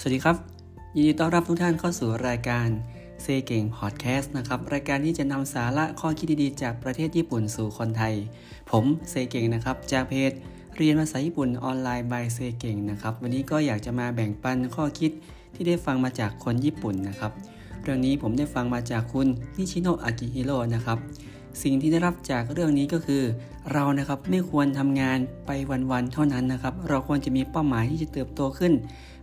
สวัสดีครับ ยินดีต้อนรับทุกท่านเข้าสู่รายการเซเก่งพอดแคสต์นะครับ รายการที่จะนำสาระข้อคิดดีๆ จากประเทศญี่ปุ่นสู่คนไทย ผมเซเก่งนะครับ จากเพจเรียนภาษาญี่ปุ่นออนไลน์ by เซเก่งนะครับ วันนี้ก็อยากจะมาแบ่งปันข้อคิดที่ได้ฟังมาจากคนญี่ปุ่นนะครับ เรื่องนี้ผมได้ฟังมาจากคุณนิชิโนะอากิฮิโร่นะครับสิ่งที่ได้รับจากเรื่องนี้ก็คือ เรานะครับไม่ควรทำงานไปวันๆเท่านั้นนะครับ เราควรจะมีเป้าหมายที่จะเติบโตขึ้น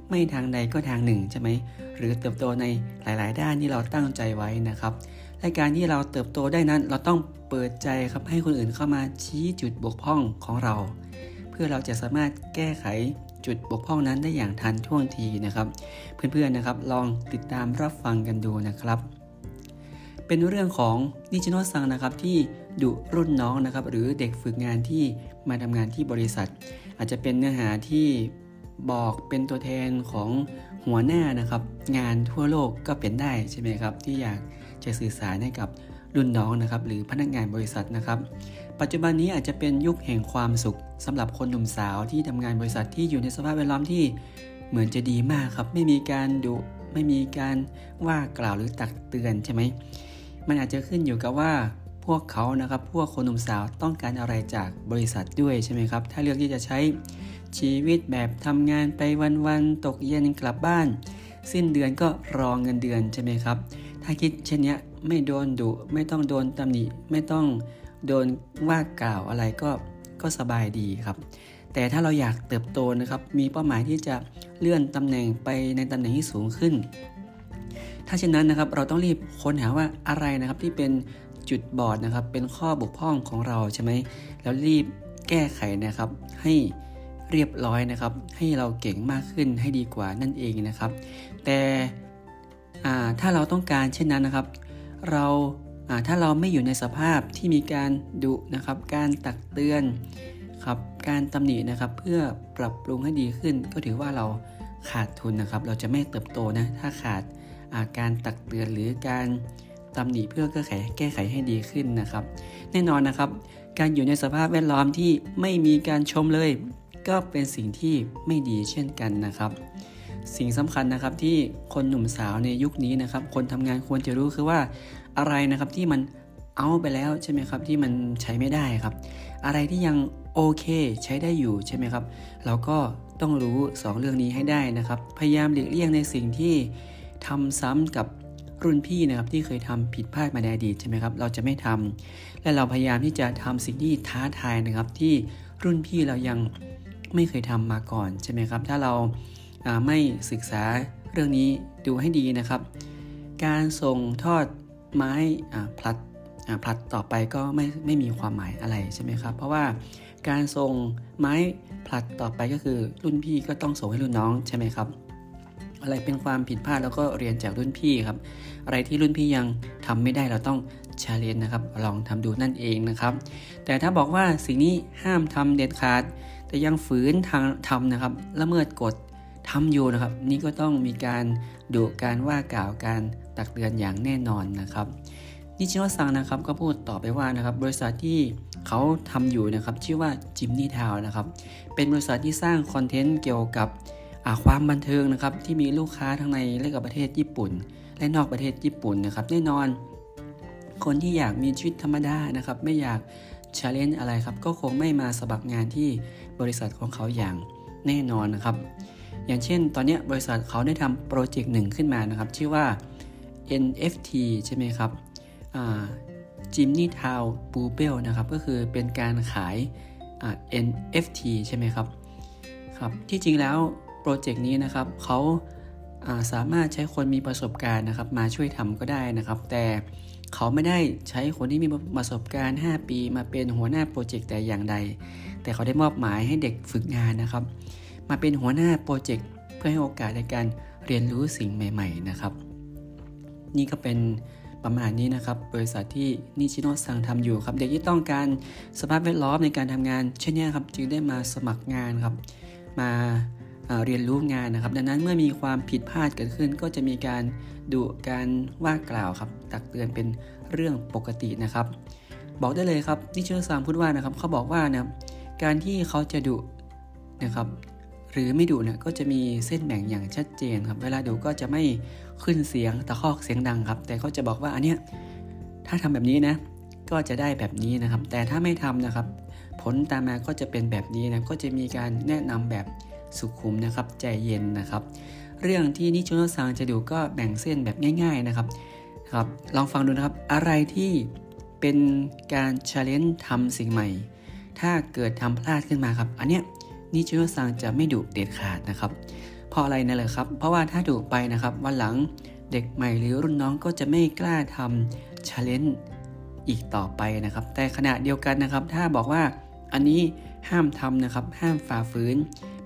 ไม่ทางใดก็ทางหนึ่งใช่ไหมหรือเติบโตในหลาย ๆ ด้านที่เราตั้งใจไว้นะครับและการที่เราเติบโตได้นั้น เราต้องเปิดใจครับให้คนอื่นเข้ามาชี้จุดบกพร่องของเรา เพื่อเราจะสามารถแก้ไขจุดบกพร่องนั้นได้อย่างทันท่วงทีนะครับ เพื่อนๆนะครับลองติดตามรับฟังกันดูนะครับ เป็นเรื่องของนิชโนซังนะครับที่ดุรุ่นน้องนะครับ หรือเด็กฝึกงานที่มาทำงานที่บริษัท อาจจะเป็นเนื้อหาที่ บอกเป็นตัวแทนของหัวหน้านะครับ งานทั่วโลกก็เป็นได้ใช่ไหมครับ ที่อยากจะสื่อสารให้กับรุ่นน้องนะครับ หรือพนักงานบริษัทนะครับ ปัจจุบันนี้อาจจะเป็นยุคแห่งความสุขสำหรับคนหนุ่มสาวที่ทำงานบริษัทที่อยู่ในสภาพแวดล้อมที่เหมือนจะดีมากครับ ไม่มีการดุไม่มีการว่ากล่าวหรือตักเตือนใช่ไหมมันอาจจะขึ้นอยู่กับว่าพวกเขานะครับ พวกคนหนุ่มสาวต้องการอะไรจากบริษัทด้วยใช่ไหมครับ ถ้าเลือกที่จะใช้ ชีวิตแบบทำงานไปวันๆตกเย็นกลับบ้าน สิ้นเดือนก็รอเงินเดือนใช่ไหมครับ ถ้าคิดเช่นนี้ไม่โดนดุไม่ต้องโดนตำหนิไม่ต้องโดนว่ากล่าวอะไรก็ก็สบายดีครับ แต่ถ้าเราอยากเติบโตนะครับ มีเป้าหมายที่จะเลื่อนตำแหน่งไปในตำแหน่งที่สูงขึ้น ถ้าเช่นนั้นนะครับ เราต้องรีบค้นหาว่าอะไรนะครับที่เป็นจุดบอดนะครับ เป็นข้อบกพร่องของเราใช่ไหมแล้วรีบแก้ไขนะครับ ให้ เรียบร้อยนะครับ ให้เราเก่งมากขึ้นให้ดีกว่านั่นเองนะครับ แต่ถ้าเราต้องการเช่นนั้นนะครับ เราถ้าเราไม่อยู่ในสภาพที่มีการดุนะครับ การตักเตือนครับการตำหนินะครับ เพื่อปรับปรุงให้ดีขึ้น ก็ถือว่าเราขาดทุนนะครับ เราจะไม่เติบโตนะถ้าขาดาการตักเตือนหรือการตำหนิเพื่อแก้ไขแก้ไขให้ดีขึ้นนะครับ แน่นอนนะครับ การอยู่ในสภาพแวดล้อมที่ไม่มีการชมเลย ก็เป็นสิ่งที่ไม่ดีเช่นกันนะครับ สิ่งสำคัญนะครับที่คนหนุ่มสาวในยุคนี้นะครับ คนทำงานควรจะรู้คือว่าอะไรนะครับที่มันเอาไปแล้วใช่ไหมครับที่มันใช้ไม่ได้ครับ อะไรที่ยังโอเคใช้ได้อยู่ใช่ไหมครับ เราก็ต้องรู้ 2 เรื่องนี้ให้ได้นะครับ พยายามหลีกเลี่ยงในสิ่งที่ทำซ้ำกับรุ่นพี่นะครับที่เคยทำผิดพลาดมาในอดีตใช่ไหมครับ เราจะไม่ทำและเราพยายามที่จะทำสิ่งที่ท้าทายนะครับที่รุ่นพี่เรายัง ไม่เคยทำมาก่อนใช่ไหมครับ ถ้าเราไม่ศึกษาเรื่องนี้ดูให้ดีนะครับ การส่งทอดไม้พลัดพลัดต่อไปก็ไม่ไม่มีความหมายอะไรใช่ไหมครับ เพราะว่าการส่งไม้ผลัดต่อไปก็คือรุ่นพี่ก็ต้องส่งให้รุ่นน้องใช่ไหมครับ อะไรเป็นความผิดพลาดแล้วก็เรียนจากรุ่นพี่ครับ อะไรที่รุ่นพี่ยังทำไม่ได้เราต้องชาเลนนะครับ ลองทำดูนั่นเองนะครับ แต่ถ้าบอกว่าสิ่งนี้ห้ามทำเด็ดขาด แต่ยังฝืนทางทำนะครับละเมิดกฎทำอยู่นะครับ นี่ก็ต้องมีการดุการว่ากล่าวการตักเตือนอย่างแน่นอนนะครับนิชิโนซังนะครับก็พูดต่อไปว่านะครับบริษัทที่เขาทำอยู่นะครับชื่อว่าจิมนี่ทาวนะครับเป็นบริษัทที่สร้างคอนเทนต์เกี่ยวกับความบันเทิงนะครับที่มีลูกค้าทั้งในและกับประเทศญี่ปุ่น และนอกประเทศญี่ปุ่นนะครับแน่นอน คนที่อยากมีชีวิตธรรมดานะครับไม่อยากchallenge อะไรครับก็คงไม่มาสมัครงานที่ บริษัทของเขาอย่างแน่นอนนะครับ อย่างเช่น ตอนนี้บริษัทเขาได้ทำโปรเจกต์หนึ่งขึ้นมานะครับ ชื่อว่า NFT ใช่ไหมครับ Chimney Town Poupelle ะครับก็คือเป็นการขาย NFT ใช่ไหมครับครับ ที่จริงแล้วโปรเจกต์นี้นะครับเขาาสามารถใช้คนมีประสบการณ์นะครับ มาช่วยทำก็ได้นะครับ แต่ เขาไม่ได้ใช้คนที่มีประสบการณ์ 5 ปีมาเป็นหัวหน้าโปรเจกต์แต่อย่างใด แต่เขาได้มอบหมายให้เด็กฝึกงานนะครับ มาเป็นหัวหน้าโปรเจกต์เพื่อให้โอกาสในการเรียนรู้สิ่งใหม่ ๆ นะครับ นี่ก็เป็นประมาณนี้นะครับบริษัทที่นิชิโนสั่งทำอยู่ครับ เด็กที่ต้องการสภาพแวดล้อมในการทำงาน เช่นนี้ครับจึงได้มาสมัครงานครับ มา เรียนรู้งานนะครับ ดังนั้นเมื่อมีความผิดพลาดเกิดขึ้น ก็จะมีการดุการว่ากล่าวครับ ตักเตือนเป็นเรื่องปกตินะครับ บอกได้เลยครับนิเชอร์ซามพูดว่านะครับเขาบอกว่านะการที่เขาจะดุนะครับหรือไม่ดุเนี่ยก็จะมีเส้นแบ่งอย่างชัดเจนครับ เวลาดุก็จะไม่ขึ้นเสียงตะคอกเสียงดังครับ แต่เขาจะบอกว่าอันเนี้ยถ้าทำแบบนี้นะก็จะได้แบบนี้นะครับ แต่ถ้าไม่ทำนะครับ ผลตามมาก็จะเป็นแบบนี้นะก็จะมีการแนะนำแบบ สุขุมนะครับใจเย็นนะครับ เรื่องที่นิชโนซังจะดูก็แบ่งเส้นแบบง่าย ๆนะครับครับลองฟังดูนะครับอะไรที่เป็นการ challenge ทำสิ่งใหม่ ถ้าเกิดทำพลาดขึ้นมาครับ อันเนี้ยนิชโนซังจะไม่ดุเด็ดขาดนะครับเพราะอะไรนั่นแหละครับ เพราะว่าถ้าดุไปนะครับวันหลังเด็กใหม่หรือรุ่นน้องก็จะไม่กล้าทำ challenge อีกต่อไปนะครับ แต่ขณะเดียวกันนะครับ ถ้าบอกว่าอันนี้ห้ามทำนะครับ ห้ามฝ่าฝืน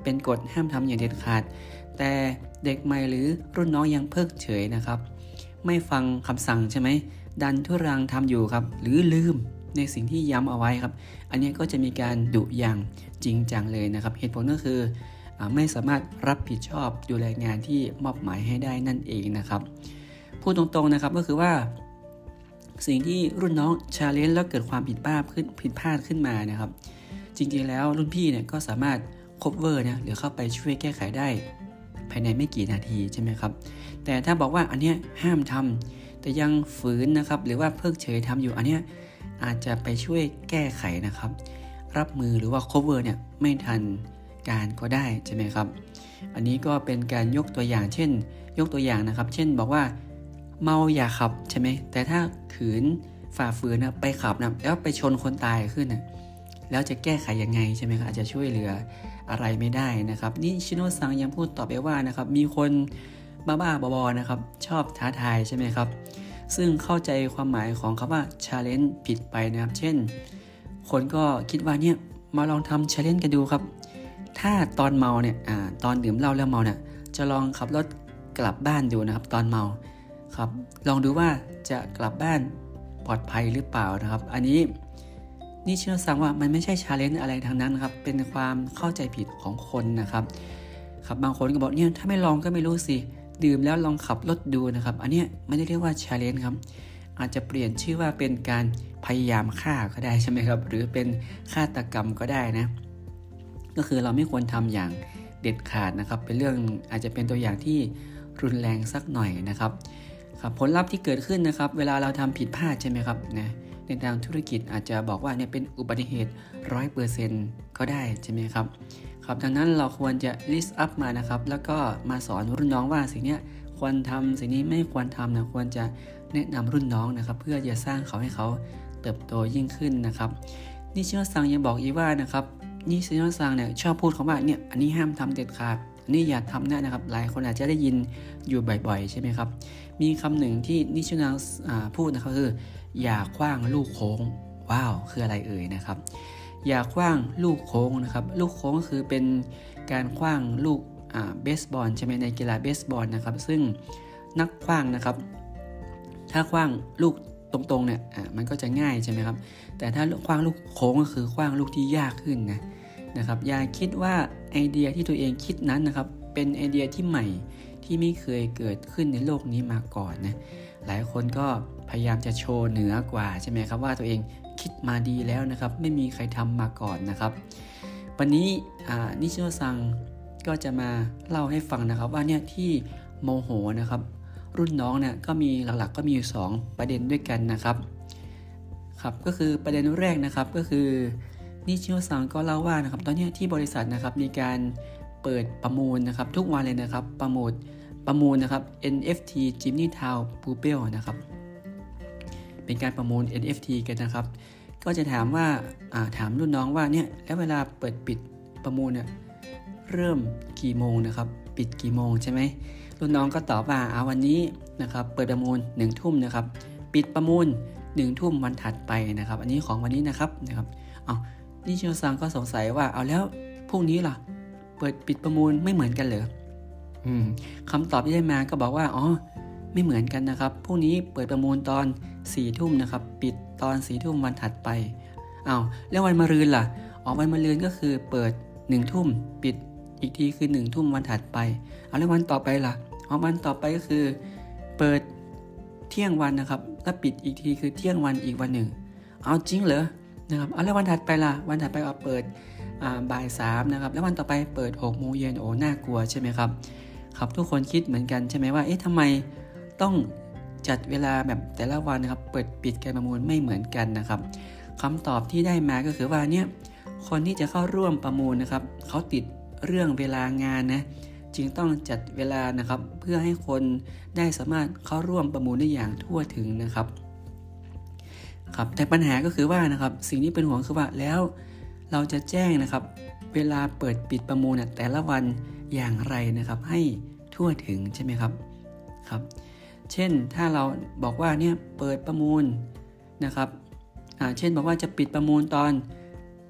เป็นกฎห้ามทำอย่างเด็ดขาด แต่เด็กใหม่หรือรุ่นน้องยังเพิกเฉยนะครับ ไม่ฟังคำสั่งใช่ไหม ดันทุรังทำอยู่ครับ หรือลืมในสิ่งที่ย้ำเอาไว้ครับ อันนี้ก็จะมีการดุอย่างจริงจังเลยนะครับ เหตุผลก็คืออไม่สามารถรับผิดชอบดูแลงานที่มอบหมายให้ได้นั่นเองนะครับ พูดตรงๆนะครับก็คือว่า สิ่งที่รุ่นน้อง challenge แล้วเกิดความผิดพลาดขึ้นผิดพลาดขึ้นมานะครับ จริงๆแล้วรุ่นพี่เนี่ยก็สามารถ cover เนี่ยหรือเข้าไปช่วยแก้ไขได้ ภายในไม่กี่นาทีใช่ไหมครับ แต่ถ้าบอกว่าอันเนี้ยห้ามทำแต่ยังฝืนนะครับ หรือว่าเพิกเฉยทำอยู่อันเนี้ยอาจจะไปช่วยแก้ไขนะครับ รับมือหรือว่า cover เนี่ยไม่ทันการก็ได้ใช่ไหมครับ อันนี้ก็เป็นการยกตัวอย่างเช่น ยกตัวอย่างนะครับ เช่นบอกว่าเมาอย่าขับใช่ไหมแต่ถ้าขืนฝ่าฝืนนะไปขับนะแล้วไปชนคนตายขึ้นนะแล้วจะแก้ไขยังไงใช่ไหมครับอาจจะช่วยเหลือ อะไรไม่ได้นะครับนี่ชิโนซังยังพูดต่อไปว่านะครับมีคนบ้าๆบอๆนะครับชอบท้าทายใช่ไหมครับ ซึ่งเข้าใจความหมายของคำว่า challenge ผิดไปนะครับ เช่น คนก็คิดว่าเนี่ยมาลองทำ challenge กันดูครับ ถ้าตอนเมาเนี่ยอตอนดื่มเหล้าแล้วเมาเนี่ยจะลองขับรถกลับบ้านดูนะครับ ตอนเมาครับ ลองดูว่าจะกลับบ้านปลอดภัยหรือเปล่านะครับ อันนี้ นี่เชื่อสังว่ามันไม่ใช่ challenge อะไรทั้งนั้นครับ เป็นความเข้าใจผิดของคนนะครับ ครับบางคนก็บอกเนี่ยถ้าไม่ลองก็ไม่รู้สิ ดื่มแล้วลองขับรถดูนะครับ อันนี้ไม่ได้เรียกว่า challenge ครับ อาจจะเปลี่ยนชื่อว่าเป็นการพยายามฆ่าก็ได้ใช่ไหมครับ หรือเป็นฆาตกรรมก็ได้นะ ก็คือเราไม่ควรทำอย่างเด็ดขาดนะครับ เป็นเรื่องอาจจะเป็นตัวอย่างที่รุนแรงสักหน่อยนะครับครับผลลัพธ์ที่เกิดขึ้นนะครับ เวลาเราทำผิดพลาดใช่ไหมครับนะ ในทางธุรกิจอาจจะบอกว่าเนี่ยเป็นอุบัติเหตุร้อยเปอร์เซ็นต์ก็ได้ใช่ไหมครับครับดังนั้นเราควรจะ list up มานะครับ แล้วก็มาสอนรุ่นน้องว่าสิ่งนี้ควรทำสิ่งนี้ไม่ควรทำนะควรจะแนะนำรุ่นน้องนะครับ เพื่อจะสร้างเขาให้เขาเติบโตยิ่งขึ้นนะครับนิชิโนซังยังบอกอีกว่านะครับนิชิโนซังเนี่ยชอบพูดคำว่าเนี่ยอันนี้ห้ามทำเด็ดขาดอันนี้อย่าทำนะนะครับ หลายคนอาจจะได้ยินอยู่บ่อยๆ ใช่ไหมครับ มีคำหนึ่งที่นิชิโนซังพูดนะครับคือ อย่าขว้างลูกโค้ง ว้าวคืออะไรเอ่ยนะครับ อย่าขว้างลูกโค้งนะครับ ลูกโค้งก็คือเป็นการขว้างลูกเบสบอลใช่ไหมในกีฬาเบสบอลนะครับ ซึ่งนักคว้างนะครับ ถ้าคว้างลูกตรงๆเนี่ยมันก็จะง่ายใช่ไหมครับ แต่ถ้าคว้างลูกโค้งก็คือคว้างลูกที่ยากขึ้นนะนะครับ อย่าคิดว่าไอเดียที่ตัวเองคิดนั้นนะครับ เป็นไอเดียที่ใหม่ที่ไม่เคยเกิดขึ้นในโลกนี้มาก่อนนะ หลายคนก็ พยายามจะโชว์เหนือกว่าใช่ไหมครับว่าตัวเองคิดมาดีแล้วนะครับ ไม่มีใครทำมาก่อนนะครับ วันนี้นิชิโนซังก็จะมาเล่าให้ฟังนะครับ ว่าเนี่ยที่โมโหนะครับ รุ่นน้องเนี่ยก็มีหลักๆ ก็มีอยู่ 2 ประเด็นด้วยกันนะครับครับก็คือประเด็นแรกนะครับก็คือนิชิโนซังก็เล่าว่านะครับตอนนี้ที่บริษัทนะครับมีการเปิดประมูลนะครับ ทุกวันเลยนะครับประมูลประมูลนะครับ NFT Jimmy Town Pupil นะครับ เป็นการประมูล NFT กันนะครับ ก็จะถามว่าาถามรุ่นน้องว่าเนี่ยแล้วเวลาเปิดปิดประมูลเนี่ยเริ่มกี่โมงนะครับ ปิดกี่โมงใช่ไหมรุ่นน้องก็ตอบว่าเอาวันนี้นะครับ เปิดประมูล1ทุ่มนะครับ ปิดประมูล1ทุ่มวันถัดไปนะครับ อันนี้ของวันนี้นะครับนะครับเอานิชิโนซังก็สงสัยว่าเอาแล้วพรุ่งนี้ล่ะ เปิดปิดประมูลไม่เหมือนกันเหรออืมคำตอบที่ได้มาก็บอกว่าอ๋อ ไม่เหมือนกันนะครับพรุ่งนี้เปิดประมูลตอน4ี่ทุ่มนะครับ ปิดตอน4ี่ทุ่มวันถัดไปอา้าวแล้ววันมะรืนล่ะออกวันมะรืนก็คือเปิด1นึ่ทุ่มปิดอีกทีคือ1นึ่ทุ่มวันถัดไป เอาแล้ววันต่อไปล่ะเอาวันต่อไปก็คือ เปิดเที่ยงวันนะครับแล้วปิดอีกทีคือเที่ยงวันอีกวันหนึ่ง เอาจริงเหรอนะครับเอาแล้ววันถัดไปล่ะวันถัดไปเอาเปิดบ่ายสามนะครับแล้ววันต่อไปเปิด6โมงเย็นโอ้น่ากลัวใช่ไหมครับครับทุกคนคิดเหมือนกันใช่ไหมว่าเอ๊ะทำไม ต้องจัดเวลาแบบแต่ละวันนะครับ เปิดปิดการประมูลไม่เหมือนกันนะครับคำตอบที่ได้มาก็คือว่าเนี่ยคนที่จะเข้าร่วมประมูลนะครับเขาติดเรื่องเวลางานนะจึงต้องจัดเวลานะครับ เพื่อให้คนได้สามารถเข้าร่วมประมูลได้อย่างทั่วถึงนะครับครับแต่ปัญหาก็คือว่านะครับสิ่งที่เป็นห่วงคือว่าแล้วเราจะแจ้งนะครับ เวลาเปิดปิดประมูลแต่ละวันอย่างไรนะครับ ให้ทั่วถึงใช่ไหมครับครับ เช่นถ้าเราบอกว่าเนี่ยเปิดประมูลนะครับเช่นบอกว่าจะปิดประมูลตอน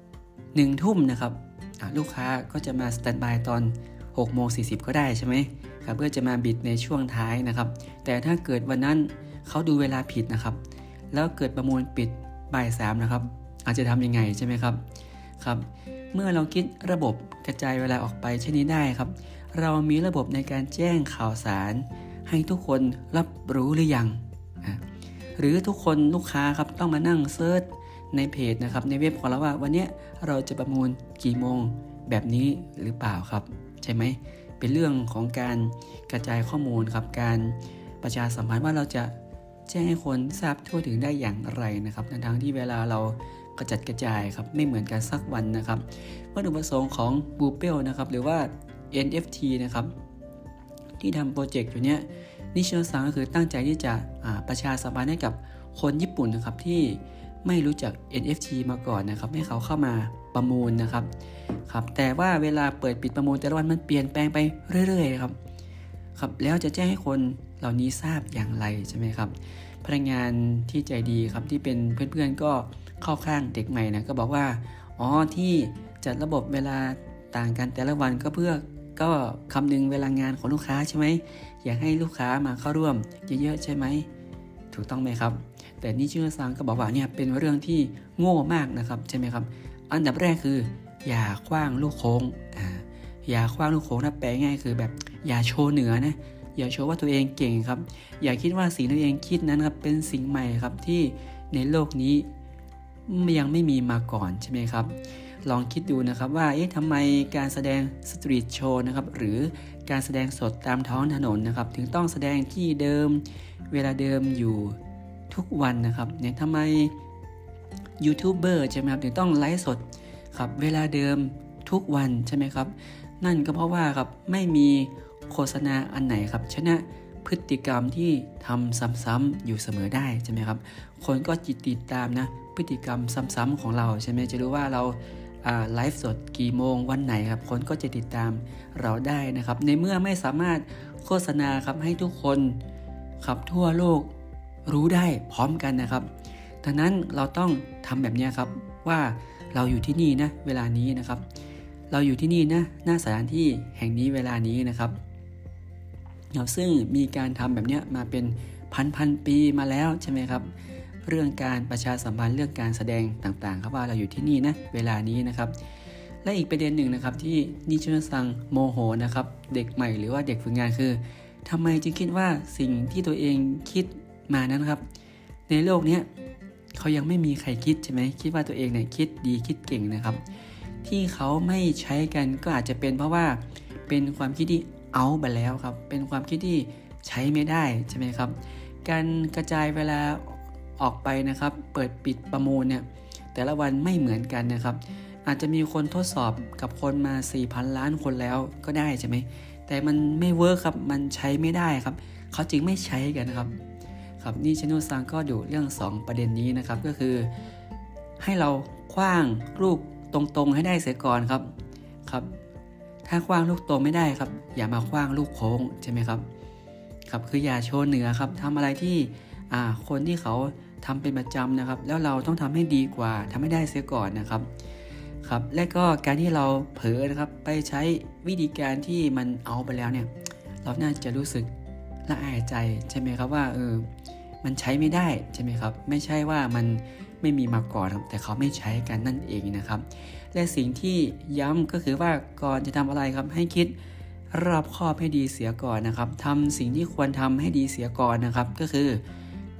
1ทุ่มนะครับลูกค้าก็จะมาสแตนบายตอน6โมง40 ก็ได้ใช่ไหมครับเพื่อจะมาบิดในช่วงท้ายนะครับ แต่ถ้าเกิดวันนั้นเขาดูเวลาผิดนะครับ แล้วเกิดประมูลปิดบ่ายสามนะครับ อาจจะทำยังไงใช่ไหมครับครับ เมื่อเราคิดระบบกระจายเวลาออกไปเช่นนี้ได้ครับ เรามีระบบในการแจ้งข่าวสาร ให้ทุกคนรับรู้หรือยัง หรือทุกคนลูกค้าครับต้องมานั่งเซิร์ชในเพจนะครับในเว็บของเราว่าวันนี้เราจะประมูลกี่โมงแบบนี้หรือเปล่าครับ ใช่ไหมเป็นเรื่องของการกระจายข้อมูลครับการประชาสัมพันธ์ว่าเราจะแจ้งให้คนทราบทั่วถึงได้อย่างไรนะครับในทางที่เวลาเรากระจัดกระจายครับไม่เหมือนกันสักวันนะครับวัตถุประสงค์ของ b ูเป e นะครับหรือว่า NFT นะครับ ที่ทำโปรเจกต์อยู่เนี้ยนิชโนซังก็คือตั้งใจที่จะประชาสัมพันธ์ให้กับคนญี่ปุ่นนะครับที่ไม่รู้จัก NFT มาก่อนนะครับ ให้เขาเข้ามาประมูลนะครับครับ แต่ว่าเวลาเปิดปิดประมูลแต่ละวันมันเปลี่ยนแปลงไปเรื่อยๆครับครับแล้วจะแจ้งให้คนเหล่านี้ทราบอย่างไรใช่ไหมครับพนักงานที่ใจดีครับที่เป็นเพื่อนๆก็เข้าข้างเด็กใหม่นะก็บอกว่าอ๋อที่จัดระบบเวลาต่างกันแต่ละวันก็เพื่อ ก็คำนึงเวลางานของลูกค้าใช่ไหมอยากให้ลูกค้ามาเข้าร่วมเยอะๆใช่ไหมถูกต้องไหมครับ แต่นิชิโนซังก็บอกว่าเนี่ยเป็นเรื่องที่โง่มากนะครับใช่ไหมครับ อันดับแรกคือ อย่าคว้างลูกโค้งอ่าอย่าคว้างลูกโค้งนะแปลง่ายคือแบบอย่าโชว์เหนือนะอย่าโชว์ว่าตัวเองเก่งครับ อย่าคิดว่าสิ่งที่ตัวเองคิดนั้นครับเป็นสิ่งใหม่ครับที่ในโลกนี้ยังไม่มีมาก่อนใช่ไหมครับ ลองคิดดูนะครับว่าเอ๊ะทำไมการแสดงสตรีทโชว์นะครับหรือการแสดงสดตามท้องถนนนะครับ ถึงต้องแสดงที่เดิมเวลาเดิมอยู่ทุกวันนะครับเนี่ยทำไมยูทูบเบอร์ใช่ไหมครับถึงต้องไลฟ์สดครับเวลาเดิมทุกวันใช่ไหมครับ นั่นก็เพราะว่าครับไม่มีโฆษณาอันไหนครับ ชนะพฤติกรรมที่ทำซ้ำๆอยู่เสมอได้ใช่ไหมครับ คนก็จิตติดตามนะพฤติกรรมซ้ำๆของเราใช่ไหมจะรู้ว่าเรา ไลฟ์สดกี่โมงวันไหนครับคนก็จะติดตามเราได้นะครับ ในเมื่อไม่สามารถโฆษณาครับให้ทุกคนครับทั่วโลกรู้ได้พร้อมกันนะครับดังนั้นเราต้องทำแบบนี้ครับว่าเราอยู่ที่นี่นะเวลานี้นะครับ เราอยู่ที่นี่นะหน้าสถานที่แห่งนี้เวลานี้นะครับเราซึ่งมีการทำแบบนี้มาเป็นพันพันปีมาแล้วใช่ไหมครับ เรื่องการประชาสัมพันธ์เรื่องการแสดงต่างๆ ครับว่าเราอยู่ที่นี่นะเวลานี้นะครับ และอีกประเด็นหนึ่งนะครับที่นิชนซังโมโหนะครับเด็กใหม่หรือว่าเด็กฝึกงานคือทำไมจึงคิดว่าสิ่งที่ตัวเองคิดมานั้นครับ ในโลกนี้เขายังไม่มีใครคิดใช่ไหมคิดว่าตัวเองเนี่ยคิดดีคิดเก่งนะครับ ที่เขาไม่ใช้กันก็อาจจะเป็นเพราะว่าเป็นความคิดที่เอาไปแล้วครับ เป็นความคิดที่ใช้ไม่ได้ใช่ไหมครับ การกระจายเวลา ออกไปนะครับ เปิดปิดประมูลเนี่ยแต่ละวันไม่เหมือนกันนะครับ อาจจะมีคนทดสอบกับคนมา 4,000 ล้านคนแล้วก็ได้ใช่ไหมแต่มันไม่เวิร์คครับมันใช้ไม่ได้ครับ เขาจึงไม่ใช้กันนะครับครับนี่ชโนซังก็ดูเรื่อง 2 ประเด็นนี้นะครับก็คือ ให้เราคว้างลูกตรงๆให้ได้เสียก่อนครับครับ ถ้าคว้างลูกตรงไม่ได้ครับ อย่ามาคว้างลูกโค้งใช่ไหมครับครับคืออย่าโชว์เหนือครับทำอะไรที่อ่าคนที่เขา ทำเป็นประจำนะครับ แล้วเราต้องทำให้ดีกว่าทำให้ได้เสียก่อนนะครับครับและก็การที่เราเผลอนะครับไปใช้วิธีการที่มันเอาไปแล้วเนี่ย เราน่าจะรู้สึกละอายใจใช่ไหมครับว่าเออมันใช้ไม่ได้ใช่ไหมครับ ไม่ใช่ว่ามันไม่มีมาก่อนแต่เขาไม่ใช้กันนั่นเองนะครับ และสิ่งที่ย้ำก็คือว่าก่อนจะทำอะไรครับให้คิดรอบคอบให้ดีเสียก่อนนะครับทำสิ่งที่ควรทำให้ดีเสียก่อนนะครับ ก็คือ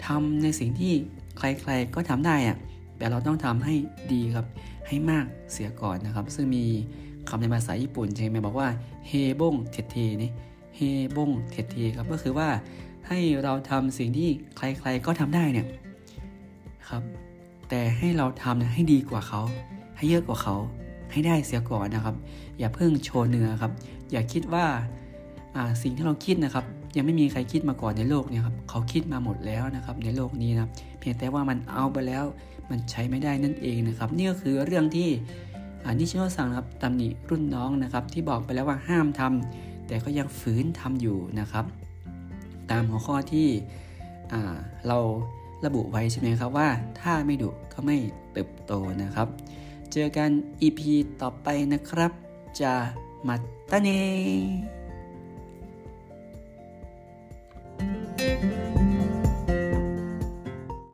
ทำในสิ่งที่ใครๆก็ทำได้อะแต่เราต้องทำให้ดีครับ ให้มากเสียก่อนนะครับ ซึ่งมีคำในภาษาญี่ปุ่นใช่ไหมบอกว่าเฮบงเทเทนี่เฮบงเทเทครับก็คือว่าให้เราทำสิ่งที่ใครๆก็ทำได้เนี่ยครับแต่ให้เราทำให้ดีกว่าเขา ให้เยอะกว่าเขาให้ได้เสียก่อนนะครับ อย่าเพิ่งโชว์เนื้อครับ อย่าคิดว่าสิ่งที่เราคิดนะครับ ยังไม่มีใครคิดมาก่อนในโลกเนี่ยครับเขาคิดมาหมดแล้วนะครับในโลกนี้นะเพียงแต่ว่ามันเอาไปแล้วมันใช้ไม่ได้นั่นเองนะครับนี่ก็คือเรื่องที่นิชิโนสั่งครับตำหนิรุ่นน้องนะครับ ที่บอกไปแล้วว่าห้ามทำแต่ก็ยังฝืนทำอยู่นะครับ ตามหัวข้อที่เราระบุไว้ใช่ไหมครับว่าถ้าไม่ดุก็ไม่เติบโตนะครับ เจอกัน EP ต่อไปนะครับ จะมาตาเน